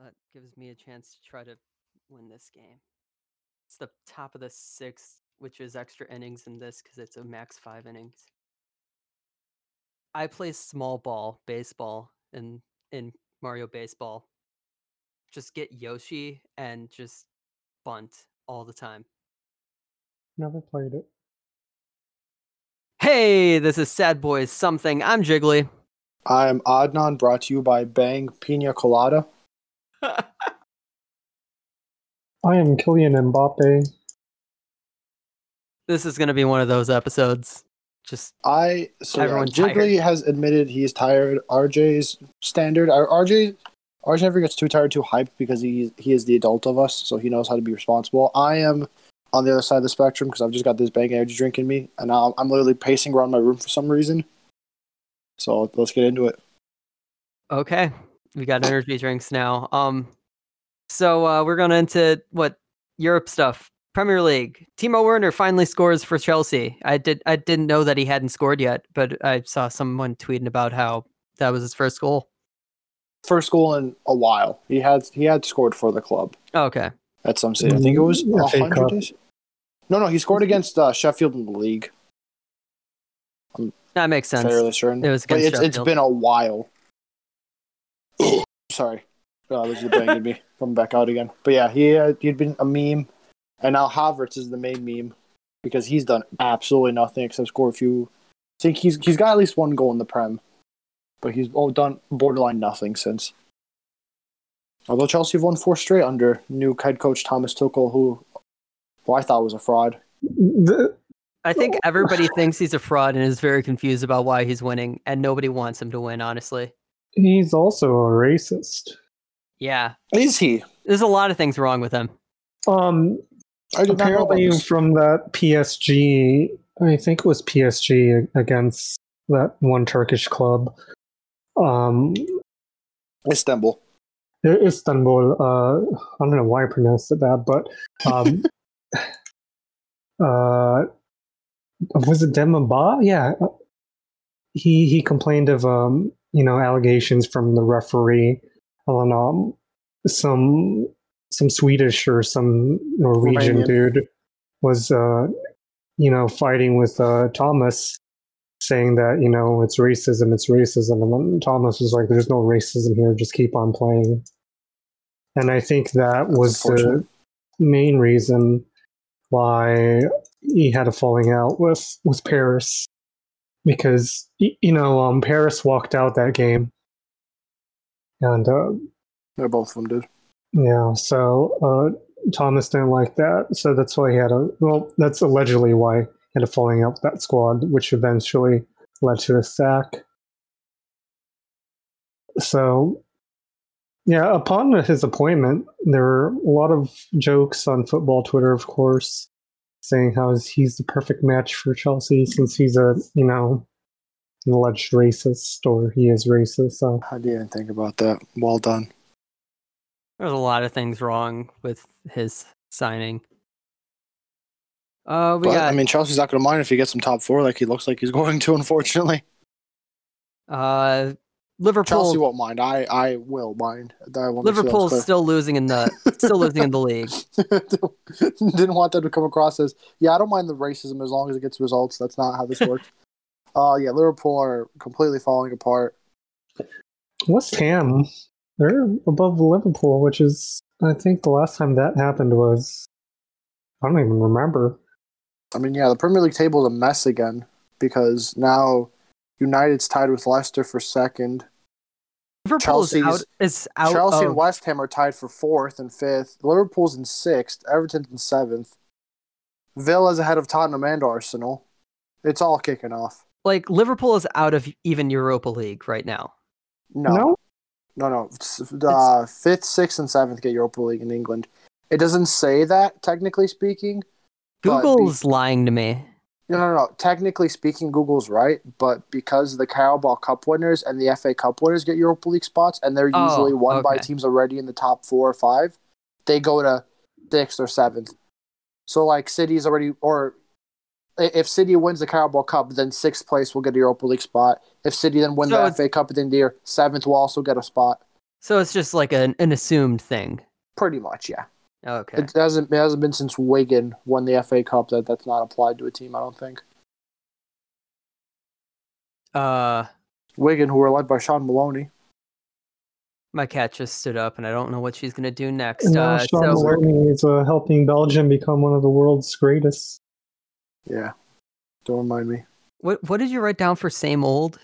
That gives me a chance to try to win this game. It's the top of the sixth, which is extra innings in this because it's a max five innings. I play small ball baseball in in Mario Baseball. Just get Yoshi and just bunt all the time. Never played it. Hey, this is Sad Boys Something. I'm Jiggly. I'm Adnan, brought to you by Bang Pina Colada. I am Kylian Mbappe. This is going to be one of those episodes. Just I so yeah, Everyone's Jiggly has admitted he's tired. RJ's standard. RJ RJ never gets too tired, too hyped because he he is the adult of us, so he knows how to be responsible. I am on the other side of the spectrum because I've just got this Bang energy drink in me, and now I'm literally pacing around my room for some reason. So let's get into it. okay. We got energy drinks now. Um, so uh, we're going into what Europe stuff. Premier League. Timo Werner finally scores for Chelsea. I did. I didn't know that he hadn't scored yet, but I saw someone tweeting about how that was his first goal. First goal in a while. He had he had scored for the club Okay. at some stage. I think it was FA hundred No, no, he scored against uh, Sheffield in the league. That makes sense. Fairly certain. It was but against it's it's Sheffield. been a while. Sorry, uh, this is the bang in me coming back out again. But yeah, he uh, he'd been a meme, and now Havertz is the main meme because he's done absolutely nothing except score a few. I think he's he's got at least one goal in the prem, but he's oh, done borderline nothing since. Although Chelsea have won four straight under new head coach Thomas Tuchel, who, who I thought was a fraud. I think everybody thinks he's a fraud and is very confused about why he's winning, and nobody wants him to win. Honestly, he's also a racist. yeah, Is he? there's a lot of things wrong with him. Um, I did not know apparently from that PSG, I think it was PSG against that one Turkish club. Um, Istanbul. Istanbul. Uh, I don't know why I pronounced it that, but um, uh, was it Demba? Yeah, he he complained of um, you know allegations from the referee on um, some some Swedish or some Norwegian dude was uh, you know fighting with uh, Thomas. Saying that you know it's racism, it's racism, and Thomas was like, "There's no racism here. Just keep on playing." And I think that That's was the main reason why he had a falling out with with Paris because you know um Paris walked out that game. And uh, Yeah, both of them did. yeah so uh Thomas didn't like that. So that's why he had a well that's allegedly why he had a falling out with that squad which eventually led to a sack. So yeah upon his appointment there were a lot of jokes on football Twitter of course saying how he's the perfect match for Chelsea since he's a you know an alleged racist or he is racist. So I didn't think about that. Well done. There's a lot of things wrong with his signing. Uh, we But got I mean, Chelsea's not going to mind if he gets some top four, like he looks like he's going to. Unfortunately, uh, Liverpool. Chelsea won't mind. I I will mind. I want to Liverpool's still losing in the still losing in the league. Didn't want that to come across as yeah. I don't mind the racism as long as it gets results. That's not how this works. uh yeah, Liverpool are completely falling apart. West Ham, they're above Liverpool, which is I think the last time that happened was I don't even remember. I mean, yeah, the Premier League table is a mess again because now United's tied with Leicester for second. Liverpool is out. Is out Chelsea of, and West Ham are tied for fourth and fifth. Liverpool's in sixth. Everton's in seventh. Villa's ahead of Tottenham and Arsenal. It's all kicking off. like Liverpool is out of even Europa League right now. No, No? no, no. It's, uh, fifth, sixth, and seventh get Europa League in England. It doesn't say that, technically speaking. but be- Google's lying to me. No, no, no. Technically speaking, Google's right, but because the Carabao Cup winners and the FA Cup winners get Europa League spots, and they're Oh, usually won by teams already in the top four or five, they go to sixth or seventh. So, like, City's already, or if City wins the Carabao Cup, then sixth place will get a Europa League spot. If City then win So the FA Cup at the end of the year, seventh will also get a spot. So it's just like an, an assumed thing. Pretty much, yeah. Okay. It hasn't it hasn't been since Wigan won the FA Cup that that's not applied to a team. I don't think Uh, Wigan, who were led by Sean Maloney. my cat just stood up, and I don't know what she's gonna do next. And now Uh, Sean so Maloney is uh, helping Belgium become one of the world's greatest. Yeah, don't remind me. what what did you write down for same old?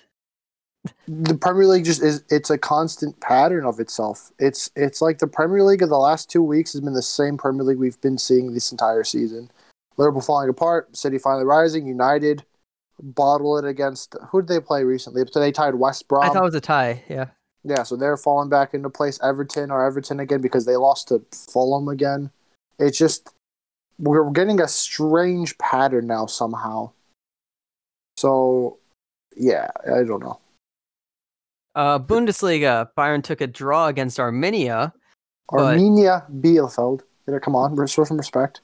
The Premier League just is it's a constant pattern of itself. It's it's like the Premier League of the last two weeks has been the same Premier League we've been seeing this entire season. Liverpool falling apart, City finally rising, United bottle it against who did they play recently? So they tied West Brom. I thought it was a tie. Yeah. Yeah, so they're falling back into place. Everton or Everton again because they lost to Fulham again. It's just we're getting a strange pattern now somehow. So, yeah, I don't know. Uh, Bundesliga. Bayern took a draw against Armenia. But- Armenia Bielefeld. Did it come on? Show some respect.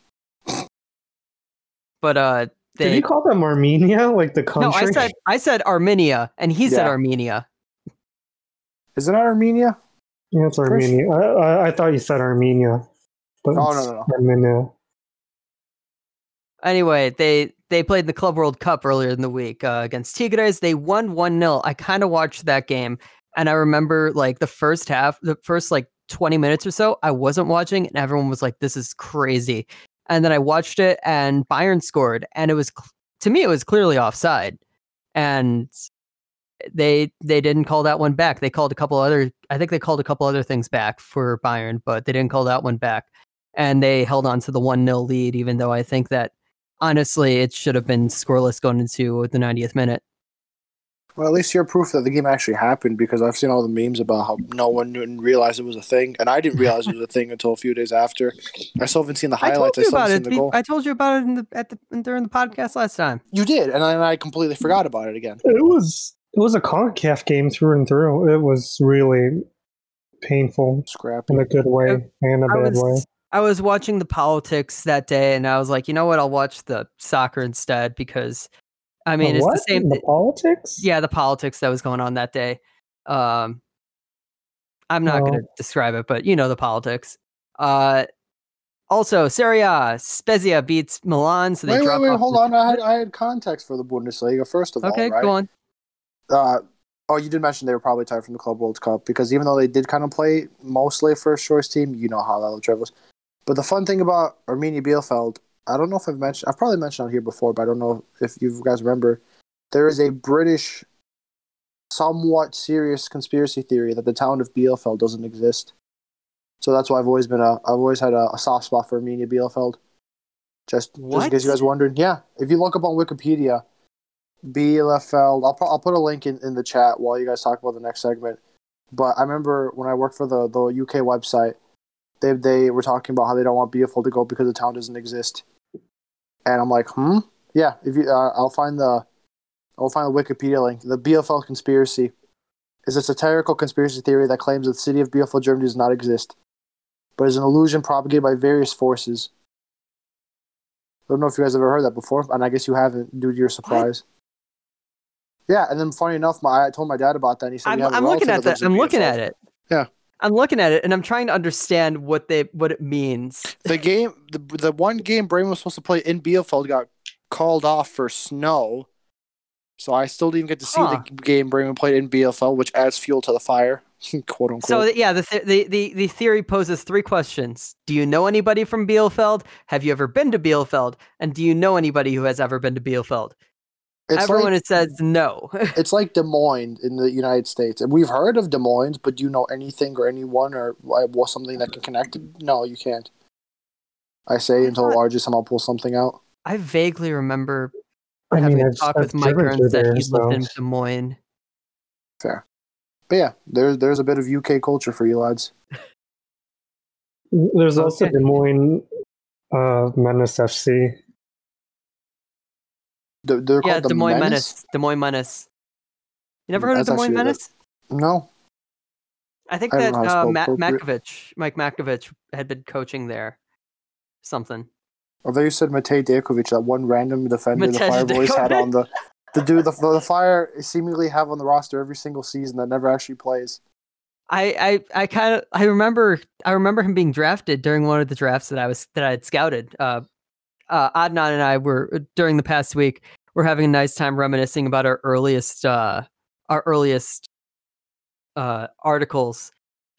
But uh, Did you call them Armenia, like the country? no, I said I said Armenia, and he said Armenia. Isn't that Armenia? yeah, it's Armenia. I, I, I thought you said Armenia. But Oh, no, no, no. Armenia. Anyway, they they played in the Club World Cup earlier in the week uh, against Tigres. They won one 0 I kind of watched that game, and I remember like the first half, the first like twenty minutes or so, I wasn't watching, and everyone was like, "This is crazy." And then I watched it, and Bayern scored, and it was to me it was clearly offside, and they they didn't call that one back. They called a couple other, I think they called a couple other things back for Bayern, but they didn't call that one back, and they held on to the one 0 lead, even though I think that honestly, it should have been scoreless going into the 90th minute. Well, at least you're proof that the game actually happened because I've seen all the memes about how no one didn't realize it was a thing, and I didn't realize it was a thing until a few days after. I still haven't seen the highlights. I told highlights. I, you about it. seen the goal. I told you about it in the, at the during the podcast last time. You did, and I, and I completely mm-hmm. forgot about it again. It was it was a Concacaf game through and through. It was really painful Scrappy. in a good way and a I bad way. I was watching the politics that day, and I was like, you know what? I'll watch the soccer instead because, I mean, The it's what? the same. The politics? yeah, the politics that was going on that day. Um, I'm not going to describe it, but you know the politics. Uh, also, Serie A, Spezia beats Milan, so they wait, wait, drop wait, off hold the- on. I had, I had context for the Bundesliga, first of all, Okay, all, right? go on. Uh, oh, you did mention they were probably tied from the Club World Cup because even though they did kind of play mostly a first choice team, you know how that travels. But the fun thing about Arminia Bielefeld, I don't know if I've mentioned, I've probably mentioned on here before, but I don't know if you guys remember. There is a British, somewhat serious conspiracy theory that the town of Bielefeld doesn't exist. So that's why I've always been a, I've always had a, a soft spot for Arminia Bielefeld. Just, just in case you guys are wondering, yeah. If you look up on Wikipedia, Bielefeld. I'll, I'll put a link in, in the chat while you guys talk about the next segment. But I remember when I worked for the, the UK website, they they were talking about how they don't want Bielefeld to go because the town doesn't exist. And I'm like, hmm, yeah. If you, uh, I'll find the, I'll find the Wikipedia link. The BFL conspiracy is a satirical conspiracy theory that claims that the city of Bielefeld Germany, does not exist, but is an illusion propagated by various forces. I don't know if you guys ever heard that before, and I guess you haven't due to your surprise. Yeah, and then funny enough, my I told my dad about that, and he said, I'm, "We have a I'm looking at that. I'm looking at it. Yeah. I'm looking at it, and I'm trying to understand what they what it means. The game, the the one game Bremen was supposed to play in Bielefeld got called off for snow, so I still didn't get to see Huh. the game Bremen played in Bielefeld, which adds fuel to the fire, quote unquote. So yeah, the, th- the the the theory poses three questions: Do you know anybody from Bielefeld? Have you ever been to Bielefeld? And do you know anybody who has ever been to Bielefeld? It's Everyone like, says no. it's like Des Moines in the United States, and we've heard of Des Moines, but do you know anything or anyone or uh, what something that can connect? it? No, you can't. I say I until thought- RJ somehow pulls something out. I vaguely remember I having mean, a I've, talk with Mike driven Burns through that there, he lived in Des Moines. Fair, but yeah, there's there's a bit of UK culture for you lads. There's also Okay. Des Moines uh, Menace FC. They're, they're Yeah, called the Des Moines Menace? Menace. Des Moines Menace. You never heard That's of Des Moines Menace? No, I think I that don't know how to uh, appropriate. Makovich, Mike Makovich, had been coaching there. Something. Although you said Matej Dejkovic, that one random defender the Matej Fire Boys had on the the dude the, the Fire seemingly have on the roster every single season that never actually plays. I I, I kind of I remember I remember him being drafted during one of the drafts that I was that I had scouted. Uh, uh, Adnan and I were uh, during the past week. We're having a nice time reminiscing about our earliest uh, our earliest uh, articles,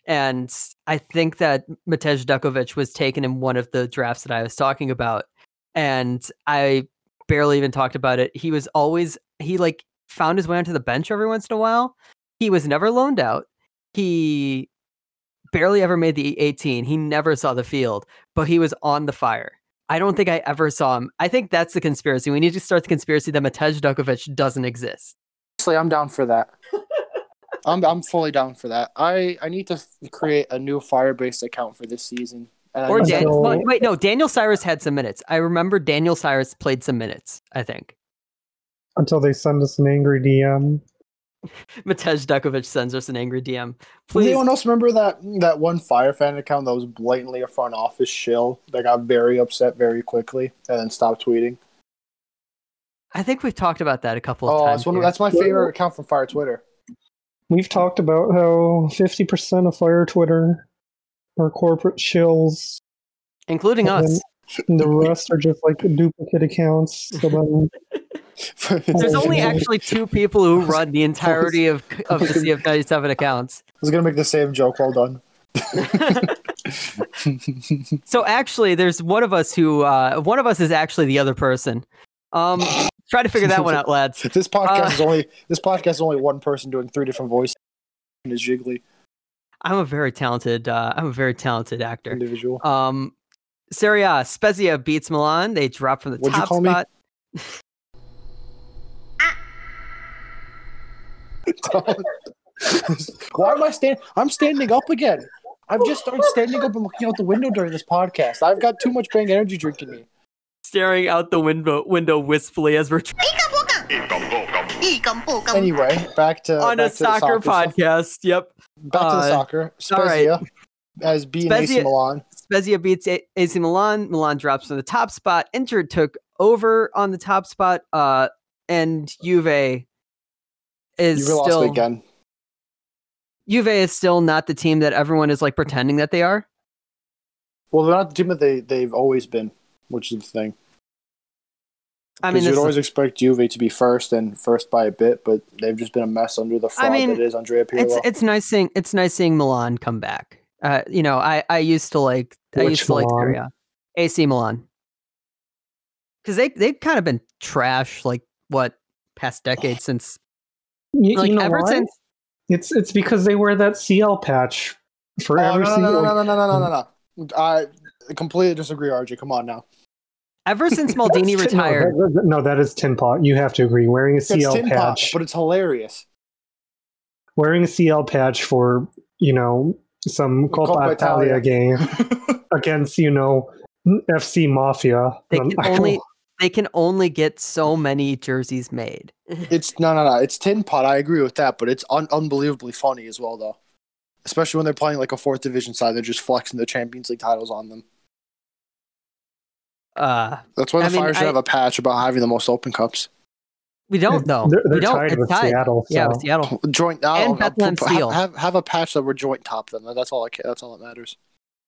and I think that Matej Dukovic was taken in one of the drafts that I was talking about, and I barely even talked about it. He was always he like found his way onto the bench every once in a while. He was never loaned out. He barely ever made the 18. He never saw the field, but he was on the fire. I don't think I ever saw him. I think that's the conspiracy. We need to start the conspiracy that Matej Dukovic doesn't exist. Honestly, I'm down for that. I'm I'm fully down for that. I I need to create a new Firebase account for this season. And Or need Dan- So- well, wait, no, Daniel Cyrus had some minutes. I remember Daniel Cyrus played some minutes, I think. Until they send us an angry DM. Matej Dukovic sends us an angry DM. Does anyone else remember that that one Fire fan account that was blatantly a front office shill that got very upset very quickly and then stopped tweeting? I think we've talked about that a couple of Oh, times. that's one. That's my favorite account from Fire Twitter. We've talked about how 50% of Fire Twitter are corporate shills. including and us. And the rest are just like duplicate accounts. So then There's only actually two people who run the entirety of of the CF97 accounts. I was gonna make the same joke. Well done. So actually, there's one of us who uh, one of us is actually the other person. Um, try to figure that one out, lads. this podcast Uh, is only this podcast is only one person doing three different voices. And is Jiggly I'm a very talented. Uh, I'm a very talented actor. individual. Um, Serie A, Spezia beats Milan. They drop from the What'd top spot. Why am I standing? I'm standing up again. I've just started standing up and looking out the window during this podcast. I've got too much Bang Energy drink in me. Staring out the window window wistfully as we're tr- Anyway, back to on back a to the soccer stuff. podcast. Yep. Back to the Uh, soccer. all right. Spezia as being AC Milan. Spezia beats A- AC Milan. Milan drops from the top spot. Inter took over on the top spot. Uh, and Juve is You lost still again. Juve is still not the team that everyone is like pretending that they are. Well, they're not the team that they they've always been, which is the thing. I mean, you'd always is, expect Juve to be first and first by a bit, but they've just been a mess under the fraud mean, that is Andrea Pirlo. it's it's nice seeing it's nice seeing Milan come back. Uh, you know, I I used to like I Which used to like Milan? Serie AC Milan because they they've kind of been trash like what past decade since you, like you know ever why? since It's it's because they wear that CL patch for Oh, every no, no, single. no, no, no, no, no, no, no, no. I completely disagree, RJ. Come on now. ever since Maldini That's tin- no, retired. that- that- No, that is tin pot. You have to agree. Wearing a It's CL tin pot, patch, but it's hilarious. wearing a CL patch for you know some Coppa Coppa Italia Italia. game against you know FC Mafia. They Um, can only don't- they can only get so many jerseys made. it's no, no, no. It's tin pot. I agree with that, but it's un- unbelievably funny as well, though. Especially when they're playing like a fourth division side, they're just flexing the Champions League titles on them. Uh, That's why the I mean, Fire should I- have a patch about having the most open cups. we don't know. They're, we they're don't. tied It's with tied. Seattle. Yeah, with Seattle. Joint And Bethlehem put- Steel. Have, have have a patch that we're joint top. Then that's all I ca- That's all that matters.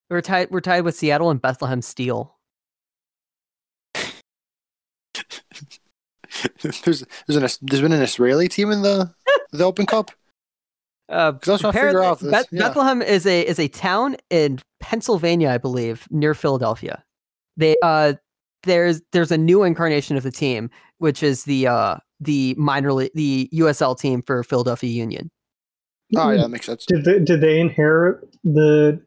We're tied. We're tied with Seattle and Bethlehem Steel. there's there's, an, there's been an Israeli team in the the Open Cup. Uh, 'Cause I was figure out this, Beth- yeah. Bethlehem is a is a town in Pennsylvania, I believe, near Philadelphia. They uh, there's there's a new incarnation of the team, which is the uh the minor league, the USL team for Philadelphia Union. Oh yeah, that makes sense. Did they, did they inherit the?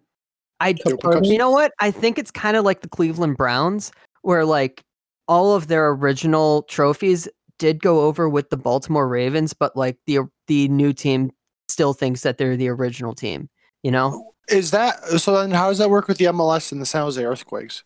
I The Open Cups. you know what? I think it's kind of like the Cleveland Browns, where like all of their original trophies did go over with the Baltimore Ravens, but like the the new team still thinks that they're the original team. You know? Is that so? Then how does that work with the MLS and the San Jose Earthquakes?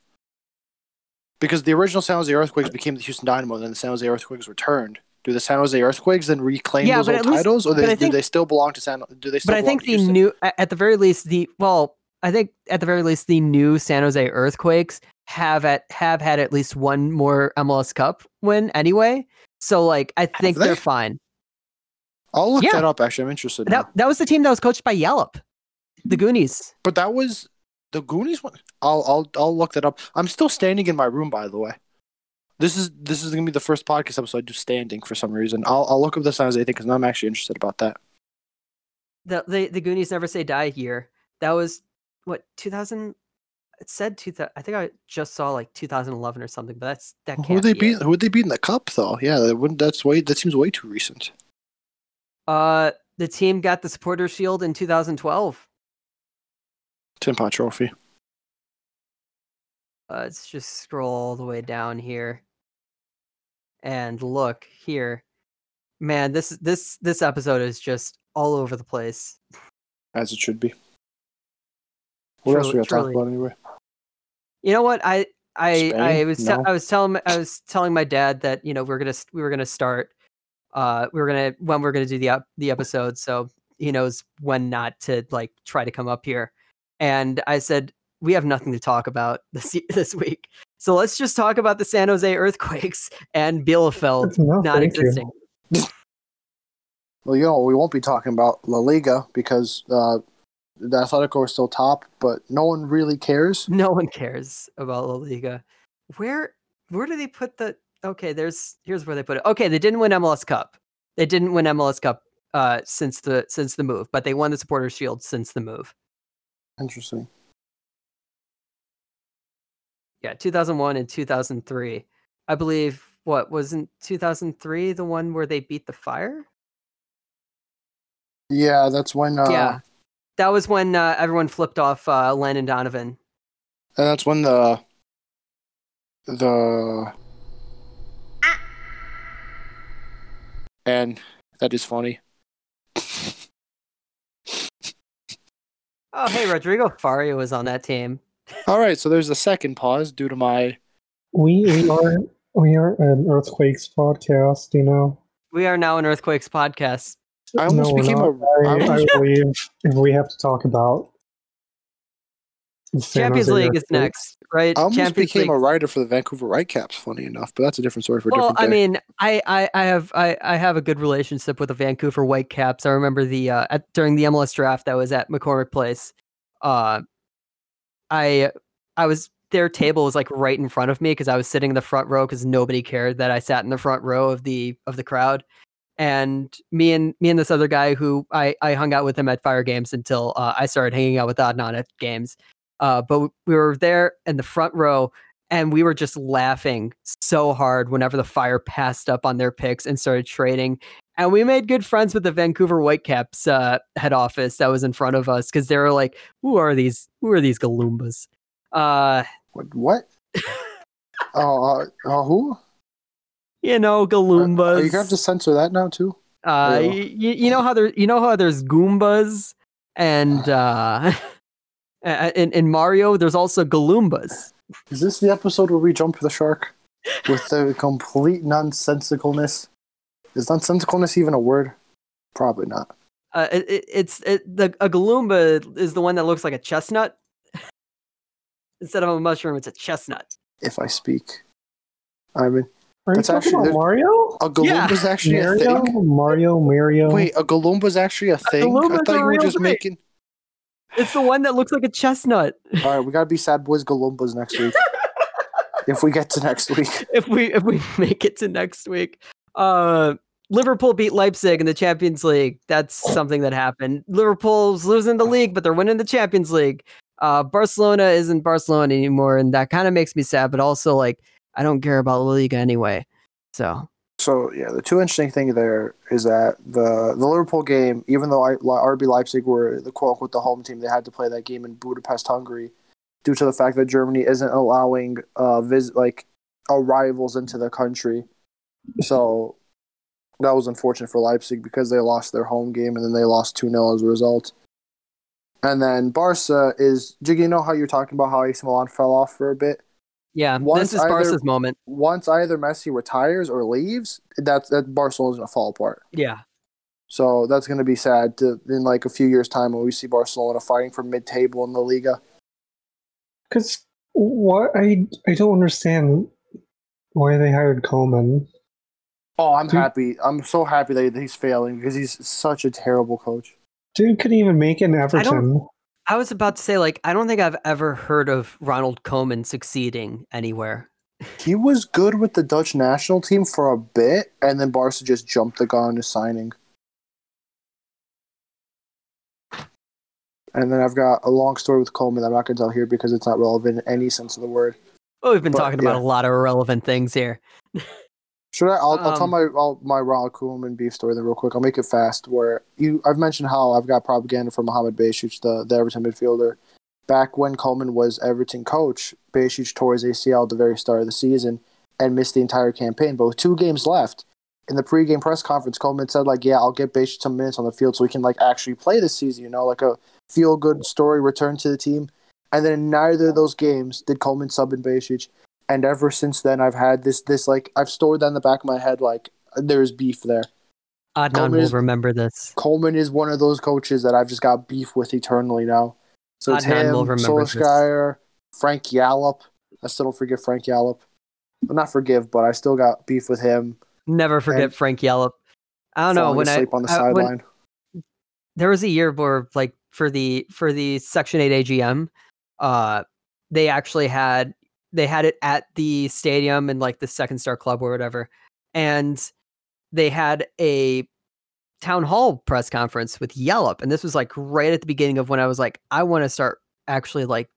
Because the original San Jose Earthquakes became the Houston Dynamo, and then the San Jose Earthquakes returned. Do the San Jose Earthquakes then reclaim Yeah, those old least- titles, or they, I do they still belong to San? Do they still? but I think the new, at the very least, the well, I think at the very least, the new San Jose Earthquakes have at have had at least one more MLS Cup win anyway. So like, I think they? they're fine. I'll look Yeah. that up. Actually, I'm interested. now. That that was the team that was coached by Yallop. the Goonies. But that was the Goonies one. I'll I'll I'll look that up. I'm still standing in my room, by the way. This is this is gonna be the first podcast episode I do standing for some reason. I'll I'll look up the San Jose thing because I'm actually interested about that. The, the the Goonies never say die year. That was what 2000. It said 2000. I think I just saw like 2011 or something, but that's that Who can't would they be beat? Who would they beat in the cup though? Yeah, that wouldn't. That's way. That seems way too recent. Uh, the team got the Supporter Shield in 2012. Tim Pot Trophy. Uh, let's just scroll all the way down here, and look here. Man, this this this episode is just all over the place. as it should be. What else we got to talk about anyway? You know what? I I I Spain? was te- No. I was telling my- I was telling my dad that you know we're gonna we were gonna start uh we were gonna when we're gonna do the ep- the episode so he knows when not to like try to come up here and I said we have nothing to talk about this this week so let's just talk about the San Jose earthquakes and Bielefeld No, not thank you. existing. Well, you know, we won't be talking about La Liga because uh, the Atletico are still top, but no one really cares. No one cares about La Liga. Where where do they put the okay, there's here's where they put it. Okay, they didn't win MLS Cup. They didn't win MLS Cup uh since the since the move, but they won the supporters shield since the move. Interesting. Yeah, 2001 and 2003. I believe what wasn't 2003 the one where they beat the Fire? Yeah, that's when. Uh, yeah. That was when uh, everyone flipped off uh, Landon Donovan. and that's when the the and that is funny. Oh, hey, Rodrigo Faria was on that team. All right, so there's a second pause due to my. We we are we are an earthquakes podcast. You know. We are now an Earthquakes podcast. I almost we're became not. a- I, I I almost- believe if we have to talk about San Champions Jose League is next, right? I almost Champions became a writer for the Vancouver Whitecaps. Funny enough, but that's a different story for a Well, different I mean, I, I, I have I, I have a good relationship with the Vancouver Whitecaps. I remember the uh, at, during the MLS draft that was at McCormick Place. Uh, I I was their table was like right in front of me because I was sitting in the front row because nobody cared that I sat in the front row of the of the crowd. And me and me and this other guy who I, I hung out with him at fire games until uh, I started hanging out with Adnan at games. Uh, but we were there in the front row and we were just laughing so hard whenever the fire passed up on their picks and started trading. And we made good friends with the Vancouver Whitecaps uh, head office that was in front of us because they were like, "Who are these? Who are these Galoombas?" Uh, what? what? Oh, uh, uh, who? You know, Are Galoombas. you gonna have to censor that now too? Uh, you, you know how there, you know how there's Goombas and uh, in in Mario, there's also Galoombas. Is this the episode where we jump the shark with the complete nonsensicalness? Is nonsensicalness even a word? Probably not. Uh, it, it, it's it, the a Galoomba is the one that looks like a chestnut. Instead of a mushroom, it's a chestnut. If I speak, I mean, Are you That's talking actually- about Mario? a Galoomba is actually a thing. Mario, Mario. Wait, a Galoomba is actually a thing. I thought you were just thing. making. It's the one that looks like a chestnut. All right, we gotta be sad boys Galoombas next week. if we get to next week, if we if we make it to next week. Uh Liverpool beat Leipzig in the Champions League. That's something that happened. Liverpool's losing the league, but they're winning the Champions League. Uh Barcelona isn't Barcelona anymore, and that kind of makes me sad, but also like I don't care about La Liga anyway. So So yeah, the two interesting thing there is that the the Liverpool game, even though I, RB Leipzig were the quote unquote the home team, they had to play that game in Budapest, Hungary, due to the fact that Germany isn't allowing uh vis- like arrivals into the country. So that was unfortunate for Leipzig because they lost their home game and then they lost two 0 as a result. And then Barca is Jiggy, you know how you're talking about how AC Milan fell off for a bit? Yeah, Once this is either- Barca's moment. Once either Messi retires or leaves, that's that Barcelona's gonna fall apart. Yeah. So that's going to be sad to, in like a few years' time when we see Barcelona fighting for mid-table in the Liga. Because what I I don't understand why they hired Koeman. Oh, I'm Dude. happy. I'm so happy that he's failing because he's such a terrible coach. Dude couldn't even make it in Everton. I was about to say, like, I don't think I've ever heard of Ronald Koeman succeeding anywhere. He was good with the Dutch national team for a bit, and then Barca just jumped the gun on his signing. And then I've got a long story with Koeman that I'm not going to tell here because it's not relevant in any sense of the word. Well, we've been But, talking about yeah. a lot of irrelevant things here. Should I? I'll, I'll tell Um, my I'll, my Ronald Koeman beef story then real quick. I'll make it fast. Where you, I've mentioned how I've got propaganda for Muhamed Bešić, the the Everton midfielder. Back when Koeman was Everton coach, Bešić tore his ACL at the very start of the season and missed the entire campaign. But with two games left, in the pregame press conference, Koeman said like, "Yeah, I'll get Bešić some minutes on the field so we can like actually play this season." You know, like a feel good story return to the team. And then in neither of those games did Koeman sub in Bešić and ever since then I've had this this like I've stored that in the back of my head like there's beef there. Adnan Koeman will is- remember this. Koeman is one of those coaches that I've just got beef with eternally now. So it's Adnan him, will remember this. Solskjaer, Frank Yallop. I still don't forgive Frank Yallop. Well, not forgive, but I still got beef with him. Never forget And- Frank Yallop. I don't know when I, asleep on the sideline. there was a year where like for the for the Section Eight AGM, uh, they actually had they had it at the stadium and like the Second Star Club or whatever, and they had a town hall press conference with Yallop, and this was like right at the beginning of when I was like, I want to start actually like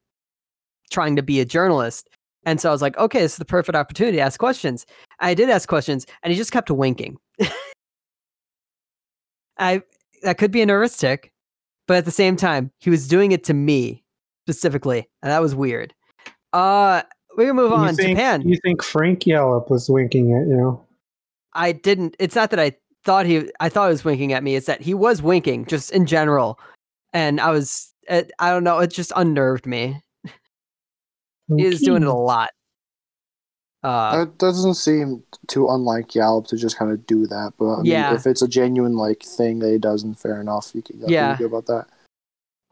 trying to be a journalist. And so I was like, okay, this is the perfect opportunity to ask questions. I did ask questions, and he just kept winking. I that could be a nervous tick, but at the same time, he was doing it to me specifically, and that was weird. Uh, we can move You on. think, Japan. You think Frank Yallop was winking at you? I didn't. It's not that I thought he. I thought he was winking at me. It's that he was winking, just in general, and I was. It, I don't know. It just unnerved me. He was doing it a lot. Uh, That doesn't seem too unlike Yallop to just kind of do that. But I mean, Yeah. if it's a genuine like thing that he does, then fair enough. You can Yeah. yeah. about that.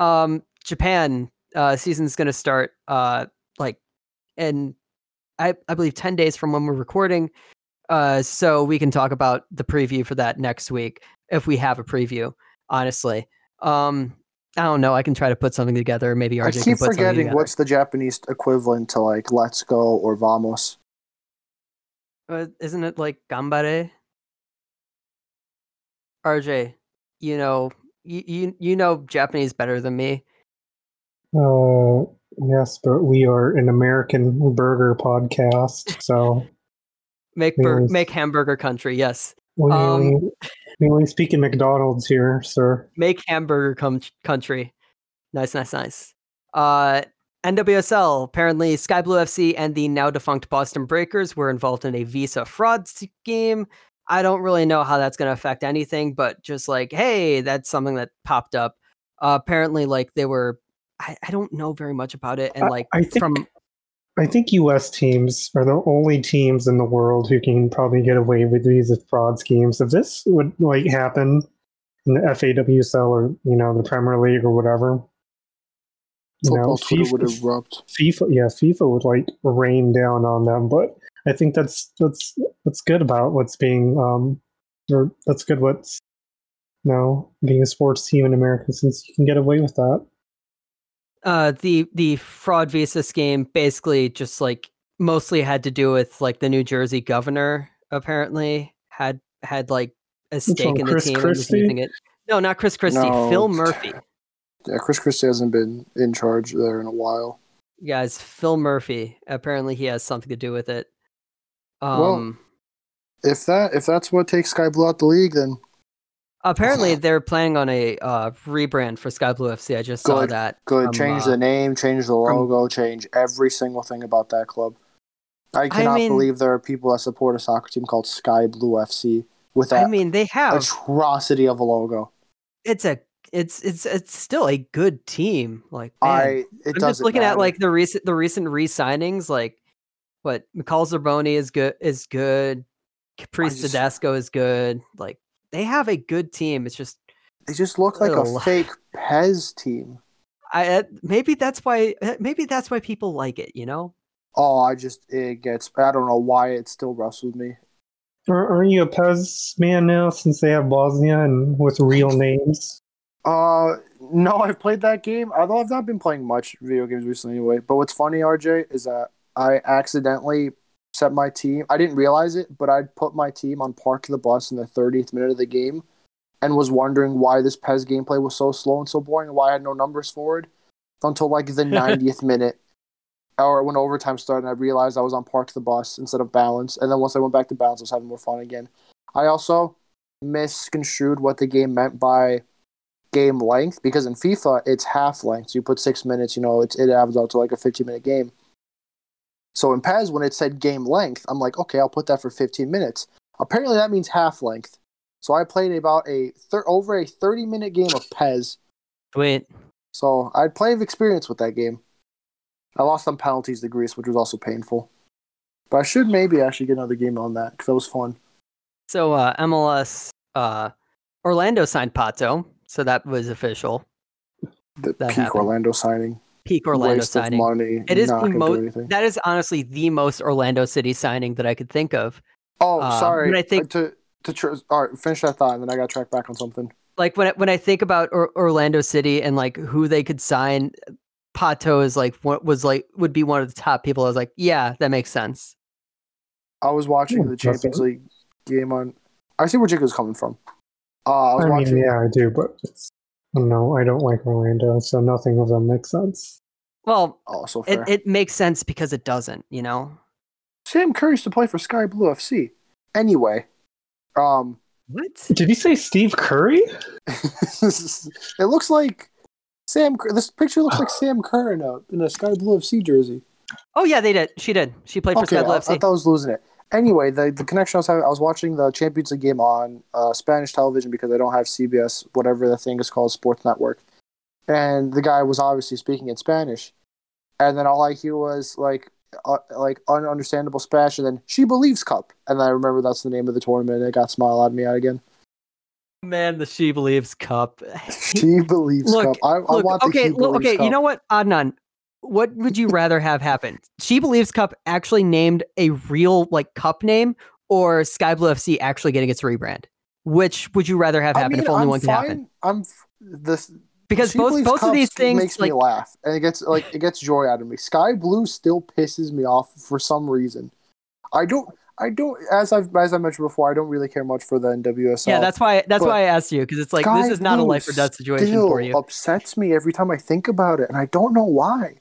um Japan uh season's gonna start uh like in I, I believe 10 days from when we're recording. Uh so we can talk about the preview for that next week if we have a preview, honestly. Um I don't know. I can try to put something together. Maybe RJ I can keep put forgetting what's the Japanese equivalent to like "Let's Go" or "Vamos." Uh, isn't it like gambare? RJ, you know you, you you know Japanese better than me. Uh, yes, but we are an American burger podcast, so Make bur- make hamburger country. Yes. we, Um, only, we only speak in McDonald's here, sir. make hamburger com- country. Nice, nice, nice. Uh, NWSL apparently Sky Blue FC and the now defunct Boston Breakers were involved in a visa fraud scheme. I don't really know how that's going to affect anything, but just like, hey, that's something that popped up. Uh, apparently, like they were. I, I don't know very much about it, and like I think from I think U.S. teams are the only teams in the world who can probably get away with these fraud schemes. If this would like happen in the FAWSL or you know the Premier League or whatever, you Football know, Twitter would FIFA, erupt. FIFA, yeah, FIFA would like rain down on them. But I think that's that's that's good about what's being um, or that's good what's you know being a sports team in America since you can get away with that. Uh the the fraud visa scheme basically just like mostly had to do with like the New Jersey governor apparently had had like a stake in the Chris team and was Christie? using it. No, not Chris Christie. No. Phil Murphy. Yeah, Chris Christie hasn't been in charge there in a while. Guys, Phil Murphy. Apparently he has something to do with it. Well, Um If that if that's what takes Sky Blue out the league, then apparently they're planning on a uh rebrand for Sky Blue FC. I just saw that. good. from, change uh, the name, change the logo, change every single thing about that club. I cannot mean- believe there are people that support a soccer team called Sky Blue FC with I mean they have atrocity of a logo. it's a it's it's it's still a good team. Like man. I it I'm just looking at like the recent the recent re-signings, like what McCall Zerboni is good is good, Caprice just- Dydasco is good. Like they have a good team. It's just they just look like a fake PES team. I uh, maybe that's why uh, maybe that's why people like it. You know, Oh, I just it gets. I don't know why it still wrestles me. Are, aren't you a PES man now since they have Bosnia and with real names? Uh, No, I've played that game. Although I've not been playing much video games recently anyway. But what's funny, RJ, is that I accidentally set my team. I didn't realize it, but I'd put my team on park the bus in the 30th minute of the game and was wondering why this PES gameplay was so slow and so boring and why I had no numbers forward until like the 90th minute or when overtime started. I realized I was on park the bus instead of balance. And then once I went back to balance, I was having more fun again. I also misconstrued what the game meant by game length because in FIFA it's half length. So you put six minutes, you know, it's, it averages out to like a 50 minute game. So in PES, when it said game length, I'm like, okay, I'll put that for 15 minutes. Apparently that means half length. So I played about a thir- over a 30 minute game of PES. Wait, So I had plenty of experience with that game. I lost on penalties to Greece, which was also painful. But I should maybe actually get another game on that because that was fun. so uh, MLS uh, Orlando signed Pato, so that was official. The That peak happened. Orlando signing. Peak Orlando Waste signing. of money. It is not the most. That is honestly the most Orlando City signing that I could think of. Oh, um, sorry. I think- to to tr- all right, finish that thought, and then I got to track back on something. Like when I, when I think about or- Orlando City and like who they could sign, Pato is like what was like would be one of the top people. I was like, yeah, that makes sense. I was watching Hmm, the Champions. League game on. I see where Jake was coming from. Uh, I was I watching. mean, yeah, I do, but it's, I. I don't like Orlando, so nothing of them makes sense. Well, also so it, it makes sense because it doesn't. You know Sam Curry used to play for Sky Blue FC. Anyway, um, what? Did you say Steve Curry? it looks like Sam. Kerr- This picture looks like Sam Kerr in a in a Sky Blue FC jersey. Oh yeah, they did. She did. She played for Okay, Sky Blue I FC. I thought I was losing it. Anyway, the, the connection I was having, I was watching the Champions League game on uh, Spanish television because I don't have CBS, whatever the thing is called, Sports Network. And the guy was obviously speaking in Spanish, and then all I hear was like, uh, like ununderstandable Spanish, and then "She Believes Cup," and I remember that's the name of the tournament. And it got smile out of me out again. Man, the She Believes Cup. She Believes Look, Cup. I, I Look, want the okay, look, okay. Cup. You know what, Adnan? What would you rather have happen? She Believes Cup actually named a real like cup name, or Sky Blue FC actually getting its rebrand? Which would you rather have I happen mean, if only I'm one could fine. happen? I'm f- this Because She both both of these things, makes like me laugh, and it gets like it gets joy out of me. Sky Blue still pisses me off for some reason. I don't. I don't. As I've as I mentioned before, I don't really care much for the NWSL. yeah, that's why that's why I asked you because it's like Sky this is not a life or death situation for you. Upsets me every time I think about it, and I don't know why.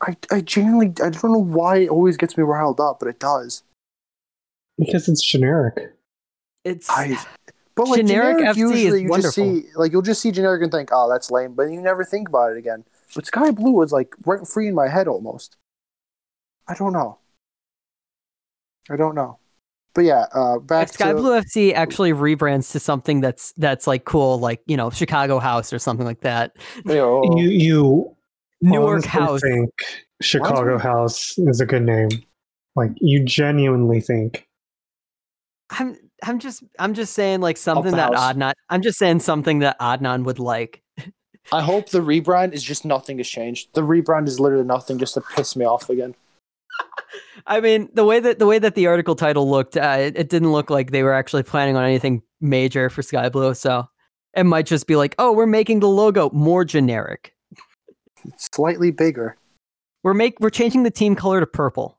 I I genuinely I don't know why it always gets me riled up, but it does. Because it's generic. It's I but like Generic generic, FC is usually you just see like you'll just see generic and think, oh, that's lame, but you never think about it again. But Sky Blue was like rent free in my head almost. I don't know. I don't know. But yeah, uh, back if Sky to Blue FC actually rebrands to something that's that's like cool, like you know Chicago House or something like that. you know, You you Newark honestly House. think Chicago Why House is a good name. Like you genuinely think. I'm I'm just I'm just saying like something that house. Adnan I'm just saying something that Adnan would like. I hope the rebrand is just nothing has changed. The rebrand is literally nothing, just to piss me off again. I mean, the way that the way that the article title looked, uh, it, it didn't look like they were actually planning on anything major for Sky Blue. So it might just be like, oh, we're making the logo more generic. Slightly bigger. We're make we're changing the team color to purple.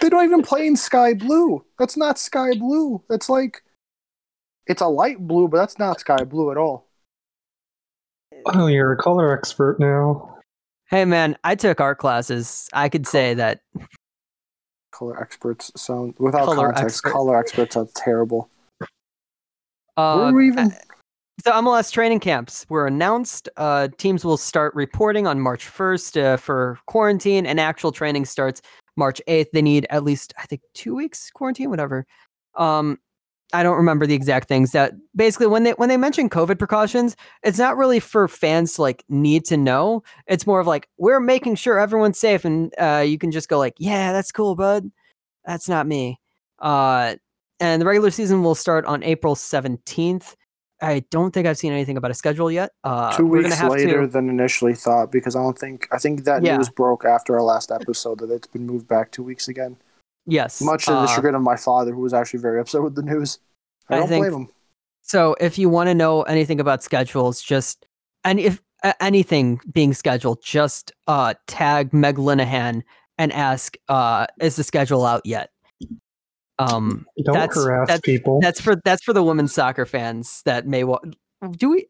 They don't even play in sky blue. That's not sky blue. That's like it's a light blue, but that's not sky blue at all. Oh, you're a color expert now. Hey man, I took art classes. I could say that Color experts sound without Color context. expert. Color experts sound terrible. uh, Where were we even? So MLS training camps were announced. Uh, teams will start reporting on March 1st uh, for quarantine, and actual training starts March 8th. They need at least, I think, two weeks quarantine, whatever. Um, I don't remember the exact things. That basically, when they when they mention COVID precautions, it's not really for fans to like need to know. It's more of like we're making sure everyone's safe, and uh, you can just go like, yeah, that's cool, bud. That's not me. Uh, and the regular season will start on April 17th. I don't think I've seen anything about a schedule yet. Uh, Two weeks later to. than initially thought, because I don't think I think that Yeah. news broke after our last episode that it's been moved back two weeks again. Yes, Much to the uh, chagrin of my father, who was actually very upset with the news. I I don't think- blame him. So if you want to know anything about schedules, just and if uh, anything being scheduled, just uh tag Meg Linehan and ask, uh, is the schedule out yet? Um, Don't That's- harass that's- people. that's for that's for the women's soccer fans that may want. Do we?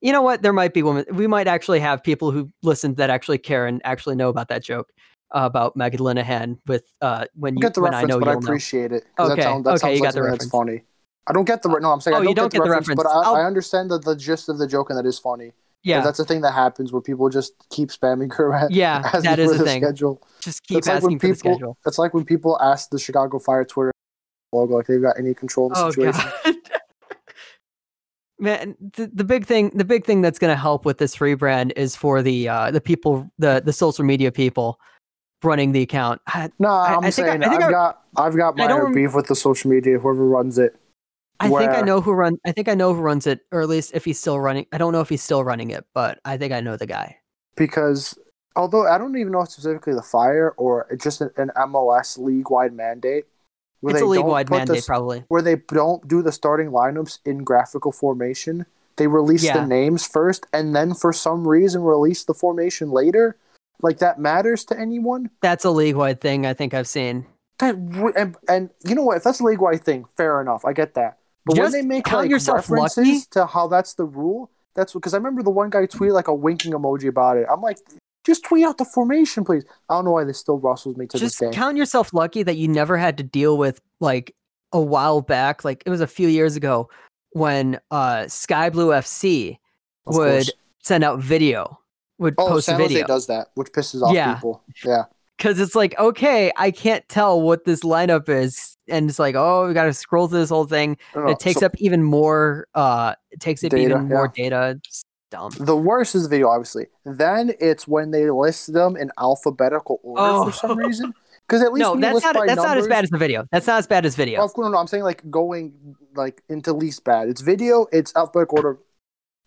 You know what? There might be women. We might actually have people who listen that actually care and actually know about that joke uh, about Megan Linehan with uh when I you get the when I know but I you'll know. appreciate it. 'cause Okay, That sounds, that okay, you like got the something that's reference. funny. I don't get the re- no. I'm saying Oh, I you don't, don't get, the get the reference, but reference. I, I'll- I understand the, the gist of the joke and that is funny. Yeah, that's a thing that happens where people just keep spamming her. a- yeah, that is a thing. Schedule. Just keep It's like asking when for the people. schedule. It's like when people ask the Chicago Fire Twitter logo like they've got any control of the Oh situation. god. Man, the, the big thing, the big thing that's going to help with this rebrand is for the uh, the people, the the social media people running the account. I, No, I'm I saying I, I have got I've got minor beef with the social media whoever runs it. I think I know who run. I think I know who runs it, or at least if he's still running. I don't know if he's still running it, but I think I know the guy. because although I don't even know specifically the fire or just an, an MLS league wide mandate. Where it's they a don't league wide put the mandate, probably. Where they don't do the starting lineups in graphical formation. They release Yeah. the names first and then for some reason release the formation later. Like that matters to anyone? That's a league wide thing. I think I've seen. That and, and you know what? If that's a league wide thing, fair enough. I get that. But Just when they make like references lucky. to how that's the rule, that's because I remember the one guy tweeted like a winking emoji about it. I'm like, just tweet out the formation, please. I don't know why this still rustles me to Just this day. count yourself lucky that you never had to deal with like a while back. Like it was a few years ago when uh Sky Blue FC Of would course. send out video, would Oh, post a San Jose video. does that, which pisses off Yeah. people. Yeah. because it's like okay i can't tell what this lineup is and it's like oh we gotta scroll through this whole thing it takes so up even more uh it takes up Data, even more yeah. data it's dumb the worst is the video, obviously. Then it's when they list them in alphabetical order Oh. for some oh. reason. Because at least no that's not that's not as bad as the video that's not as bad as video oh, Of course, no, no, I'm saying like going like into least bad. It's video, it's alphabetical order,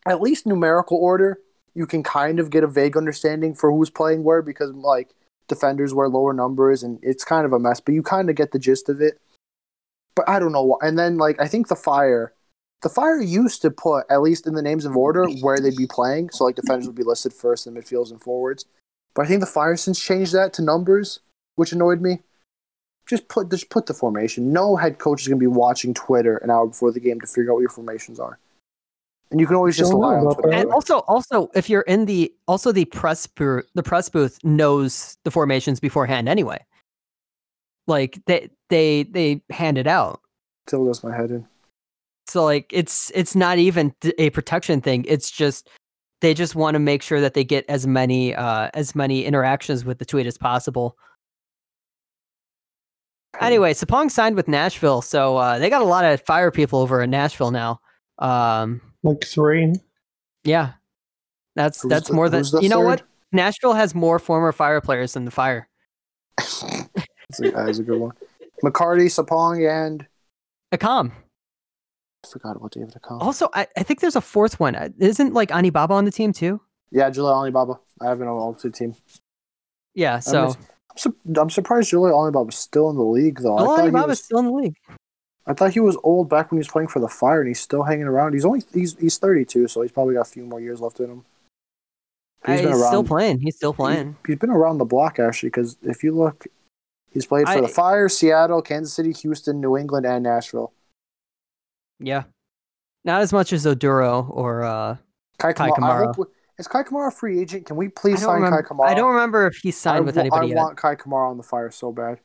at least numerical order. You can kind of get a vague understanding for who's playing where because like defenders wear lower numbers and it's kind of a mess. But you kind of get the gist of it. But I don't know. why. And then like I think the fire, the fire used to put at least in the names of order where they'd be playing. So like defenders would be listed first, and midfields and forwards. But I think the fire since changed that to numbers, which annoyed me just put just put the formation. No head coach is going to be watching Twitter an hour before the game to figure out what your formations are, and you can always just Don't know lie on Twitter. and also also if you're in the also the press booth the press booth knows the formations beforehand anyway like they they they hand it out Still goes my head in. So like it's it's not even a protection thing. It's just they just want to make sure that they get as many uh as many interactions with the tweet as possible. Anyway, Sapong signed with Nashville, so uh, they got a lot of fire people over in Nashville now. Um, Like three. yeah, that's Who's that's the- more than you know. What? Nashville has more former fire players than the fire. That's a, that is a good one. McCarty, Sapong, and Accam. I forgot about David Accam. Also, I, I think there's a fourth one. Uh, Isn't like Anibaba on the team too? Yeah, Jalil Anibaba. I have an altitude team. Yeah. So I'm, su- I'm surprised Jalil Anibaba's still in the league though. I Well, thought, was, still in the league. I thought he was old back when he was playing for the Fire, and he's still hanging around. He's only he's he's 32, so he's probably got a few more years left in him. Uh, He's, still playing. He's still playing. He's been around the block actually, because if you look, he's played for I- the Fire, Seattle, Kansas City, Houston, New England, and Nashville. Yeah. Not as much as Oduro or uh Kei, Kei Kamara. Kamara. is Kei Kamara a free agent? Can we please sign remember, Kei Kamara? I don't remember if he's signed I with anybody I yet. want Kei Kamara on the Fire so bad.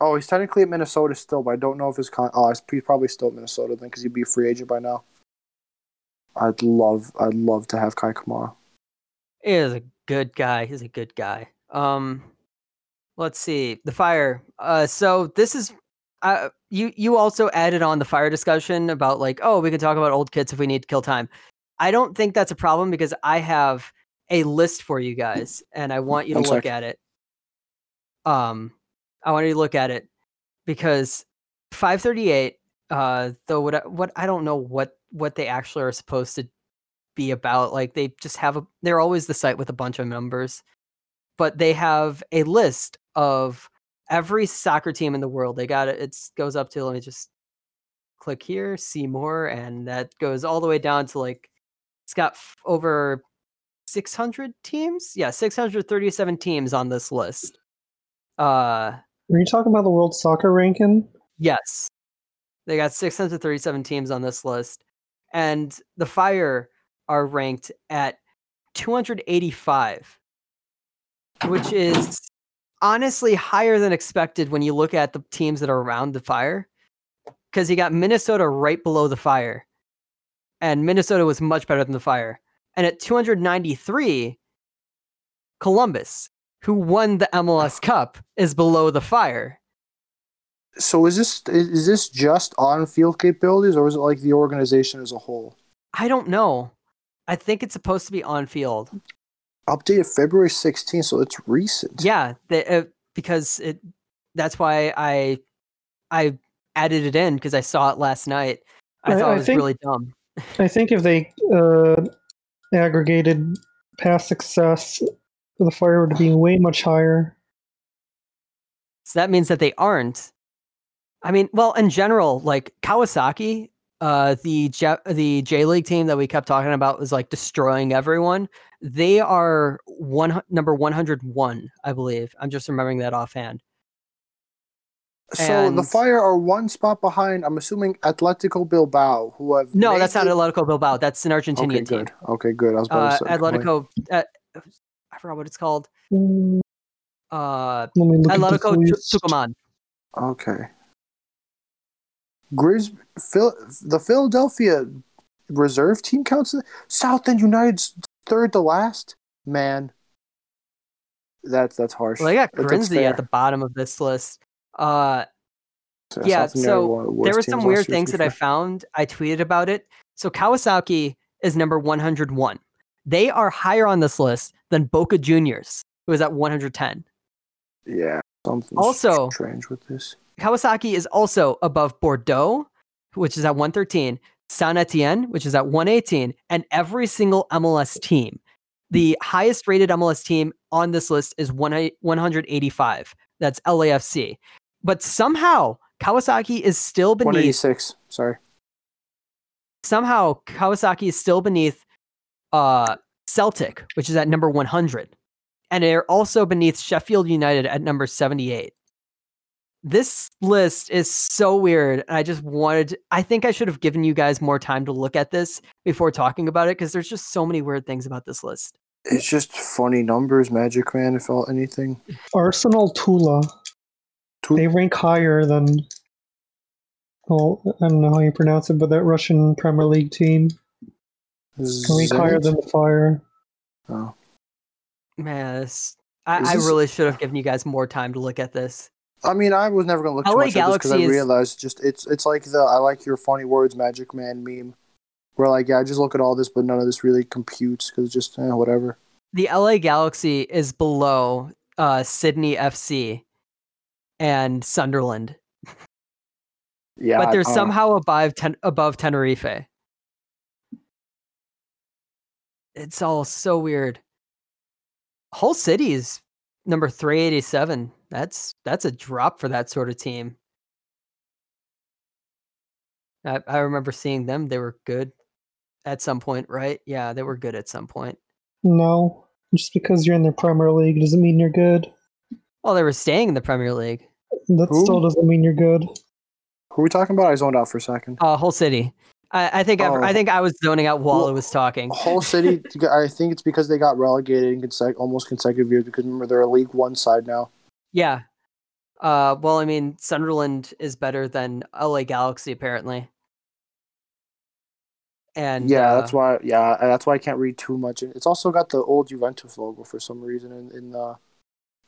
Oh, he's technically at Minnesota still, but I don't know if his con. Oh, he's he's probably still at Minnesota then, because he'd be a free agent by now. I'd love, I'd love to have Kei Kamara. He is a good guy. He's a good guy. Um let's see. The fire. Uh so this is uh you you also added on the fire discussion about like, oh, we can talk about old kids if we need to kill time. I don't think that's a problem because I have a list for you guys and I want you to One look sec. at it. Um I want you to look at it because 538 uh though what I, what I don't know what what they actually are supposed to be about like they just have a they're always the site with a bunch of numbers but they have a list of every soccer team in the world they got it it goes up to let me just click here, see more, and that goes all the way down to like it's got f- over 600 teams. Yeah, 637 teams on this list. Uh, Are you talking about the World Soccer ranking? yes, they got 637 teams on this list, and the Fire are ranked at 285, which is honestly higher than expected when you look at the teams that are around the Fire. Because you got Minnesota right below the Fire, and Minnesota was much better than the Fire. And at 293, Columbus, who won the MLS Cup, is below the Fire. So is this is is this just on field capabilities, or is it like the organization as a whole? I don't know. I think it's supposed to be on field. Updated February 16th, so it's recent. Yeah, they, uh, because it. That's why I, I added it in because I saw it last night. I I- thought I it was think- really dumb. I think if they uh, aggregated past success, the fire would be way much higher. So that means that they aren't. I mean, well, in general, like Kawasaki, uh, the J- the J League team that we kept talking about was like destroying everyone. They are one number one hundred one, I believe. I'm just remembering that offhand. So the Fire are one spot behind. I'm assuming Atletico Bilbao, who have No, that's not it- Atletico Bilbao. That's an Okay, Argentinian team. good. Okay, good. I was about Uh, to say. Atletico. Uh, I forgot what it's called. Mm, Uh, Let me look at this Atletico Tu- Tucumán. Okay. Grizz, Phil, the Philadelphia reserve team counts. Southend United's third to last. Man, that's that's harsh. Well, they got But at the bottom of this list. Uh, So yeah, so were one of the there were some weird things that I found. I tweeted about it. So Kawasaki is number 101. They are higher on this list than Boca Juniors, who is at 110. Yeah, something Also- strange with this. Kawasaki is also above Bordeaux, which is at 113, Saint-Étienne, which is at 118, and every single MLS team. The highest rated MLS team on this list is 1 185. That's LAFC. But somehow Kawasaki is still beneath 186. Sorry. somehow Kawasaki is still beneath uh, Celtic, which is at number 100. And they're also beneath Sheffield United at number 78. This list is so weird. And I just wanted, I think I should have given you guys more time to look at this before talking about it because there's just so many weird things about this list. It's just funny numbers, Magic Man. If all anything, Arsenal Tula. Tu- They rank higher than. Well, I don't know how you pronounce it, but that Russian Premier League team rank higher Zenit? than the Fire. Oh. Man, this, I, Is I really should have given you guys more time to look at this. I mean, I was never gonna look too LA much at this because I is- realized just it's it's like the I like your funny words, Magic Man meme, where like yeah, I just look at all this, but none of this really computes because it's just eh, whatever. the LA Galaxy is below uh, Sydney FC and Sunderland, Yeah, but they're somehow above ten- above Tenerife. It's all so weird. Hull City is number three eighty seven. That's that's a drop for that sort of team. I, I remember seeing them; they were good at some point, right? Yeah, they were good at some point. No, just because you're in the Premier League doesn't mean you're good. Well, they were staying in the Premier League. That Who? still doesn't mean you're good. Who are we talking about? I zoned out for a second. Uh, Hull City. I, I think I've- I Oh. think I was zoning out while Well, I was talking. Hull City. I think it's because they got relegated in consec- almost consecutive years. Because remember, they're a League One side now. Yeah. Uh, well, I mean, Sunderland is better than LA Galaxy apparently. And yeah, uh, that's why. Yeah, that's why I can't read too much. It's also got the old Juventus logo for some reason in, in the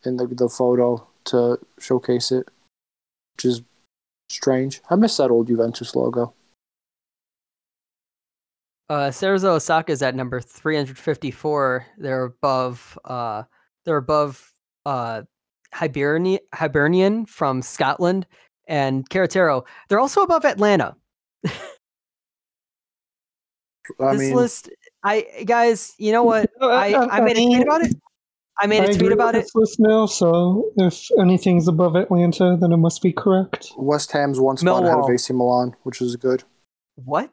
in the the photo to showcase it, which is strange. I miss that old Juventus logo. uh, Cerezo Osaka is at number 354. They're above. Uh, they're above uh, Hibernian Hibernian from Scotland and Querétaro. They're also above Atlanta. I this mean, list, I guys, you know what? I, uh, I made a tweet about it. I made a tweet agree about with it. this list now, so if anything's above Atlanta, then it must be correct. West Ham's one spot ahead of AC Milan, which is good. What?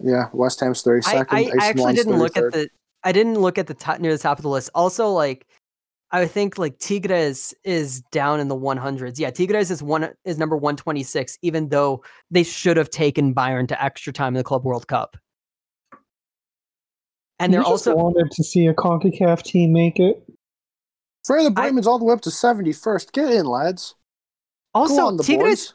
Yeah, West Ham's thirty I. I, I actually didn't look at the I didn't look at the top near the top of the list. Also, like I think like Tigres is down in the 100s. Yeah, Tigres is one is number 126, even though they should have taken Bayern to extra time in the Club World Cup. And they're You just also wanted to see a Concacaf team make it. Werder I- Bremen's all the way up to seventy first. Get in, lads. Also on, the Tigres. boys.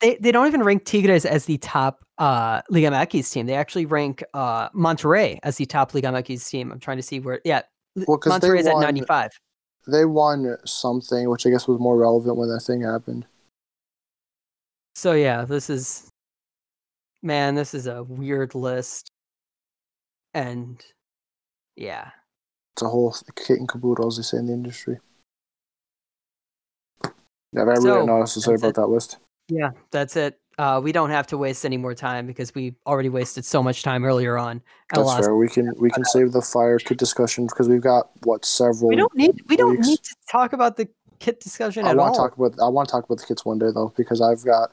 They they don't even rank Tigres as the top uh, Liga MX team. They actually rank uh, Monterrey as the top Liga MX team. I'm trying to see where. Yeah, Well, 'cause they Monterrey's at 95. They won something, which I guess was more relevant when that thing happened. So yeah, this is man, this is a weird list. And yeah. It's a whole kit and caboodle, as they say in the industry. Yeah, I really So, don't know what else to say about it. that list. Yeah, that's it. Uh, we don't have to waste any more time because we already wasted so much time earlier on. That's lost- fair. We can we can save the fire kit discussion because we've got what several. We don't need we don't weeks. need to talk about the kit discussion I at want all. to talk about I want to talk about the kits one day though because I've got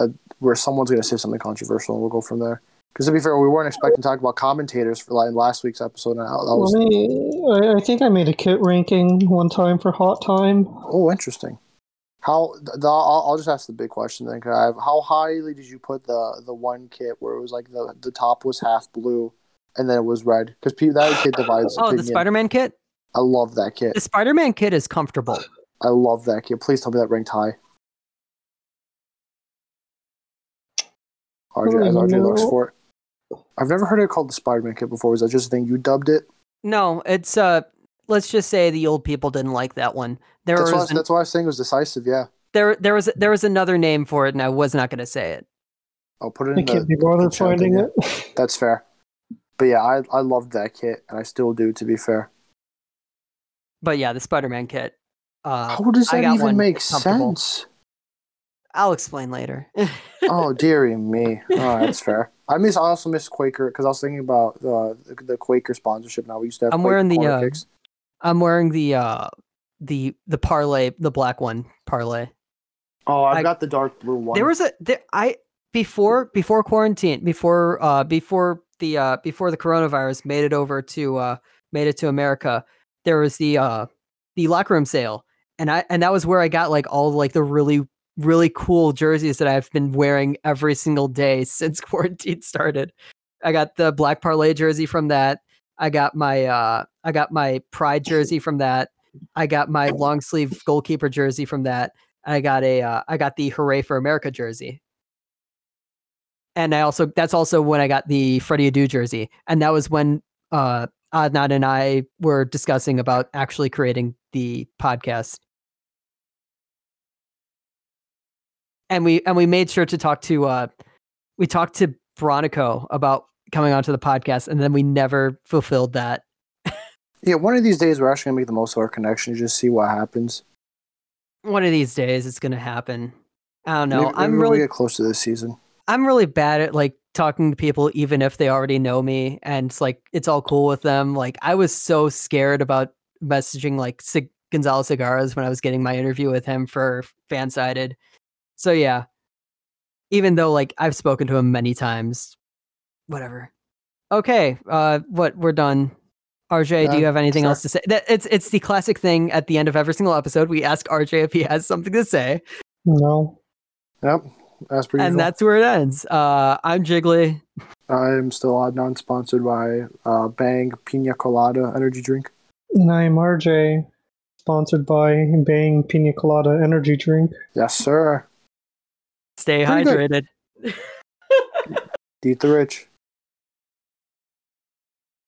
a, where someone's going to say something controversial and we'll go from there. Because to be fair, we weren't expecting to talk about commentators for like last week's episode. And that was Let I, I think I made a kit ranking one time for Hot Time. oh interesting. How the, I'll, I'll just ask the big question then. I have, how highly did you put the the one kit where it was like the the top was half blue and then it was red? Because that kit divides. oh, the. Spider-Man kit? I love that kit. The Spider-Man kit is comfortable. I love that kit. Please tell me that ranked high. RJ, as RJ looks for it. I've never heard it called the Spider-Man kit before. Was that just a thing you dubbed it? No, it's uh let's just say the old people didn't like that one. There That's why, I was was, an- that's why I was saying it was decisive. Yeah, there there was there was another name for it and I was not going to say it. I'll put it I in the. can't be bothered finding thing, it. That's fair. But yeah, I I loved that kit, and I still do. To be fair, But yeah, the Spider-Man kit. Uh how does that even make sense? I'll explain later. oh dearie me. Oh, that's fair. I miss. I also miss Quaker because I was thinking about the the Quaker sponsorship. Now we used to have. I'm Quaker wearing the, uh, kicks. I'm wearing the uh the the parlay, the black one parlay. Oh, I've I- got the dark blue one. There was a there, I before before quarantine, before uh before the uh before the coronavirus made it over to uh made it to America, there was the uh the locker room sale. And I and that was where I got like all like the really really cool jerseys that I've been wearing every single day since quarantine started. I got the black parlay jersey from that. I got my uh I got my pride jersey from that. I got my long sleeve goalkeeper jersey from that. I got a uh, I got the Hooray for America jersey. And I also that's also when I got the Freddie Adu jersey. And that was when uh Adnan and I were discussing about actually creating the podcast. And we and we made sure to talk to uh we talked to Veronico about coming onto the podcast and then we never fulfilled that. Yeah, one of these days we're actually gonna make the most of our connection. Just see what happens. One of these days it's gonna happen. I don't know. Maybe- I'm maybe when we really get close to this season. I'm really bad at like talking to people even if they already know me and it's like it's all cool with them. Like I was so scared about messaging like Sig- Gonzalo Cigaras when I was getting my interview with him for Fansided. So yeah. Even though like I've spoken to him many times. Whatever. Okay, uh what we're done. RJ, do you have anything sure. else to say? That it's it's the classic thing at the end of every single episode. We ask RJ if he has something to say. No. Yep, as per and usual. that's where it ends. Uh I'm Jiggly. I'm still Adnan, sponsored by uh, Bang Pina Colada energy drink. And I'm RJ, sponsored by Bang Pina Colada Energy Drink. Yes, sir. Stay Pretty hydrated. Eat the rich.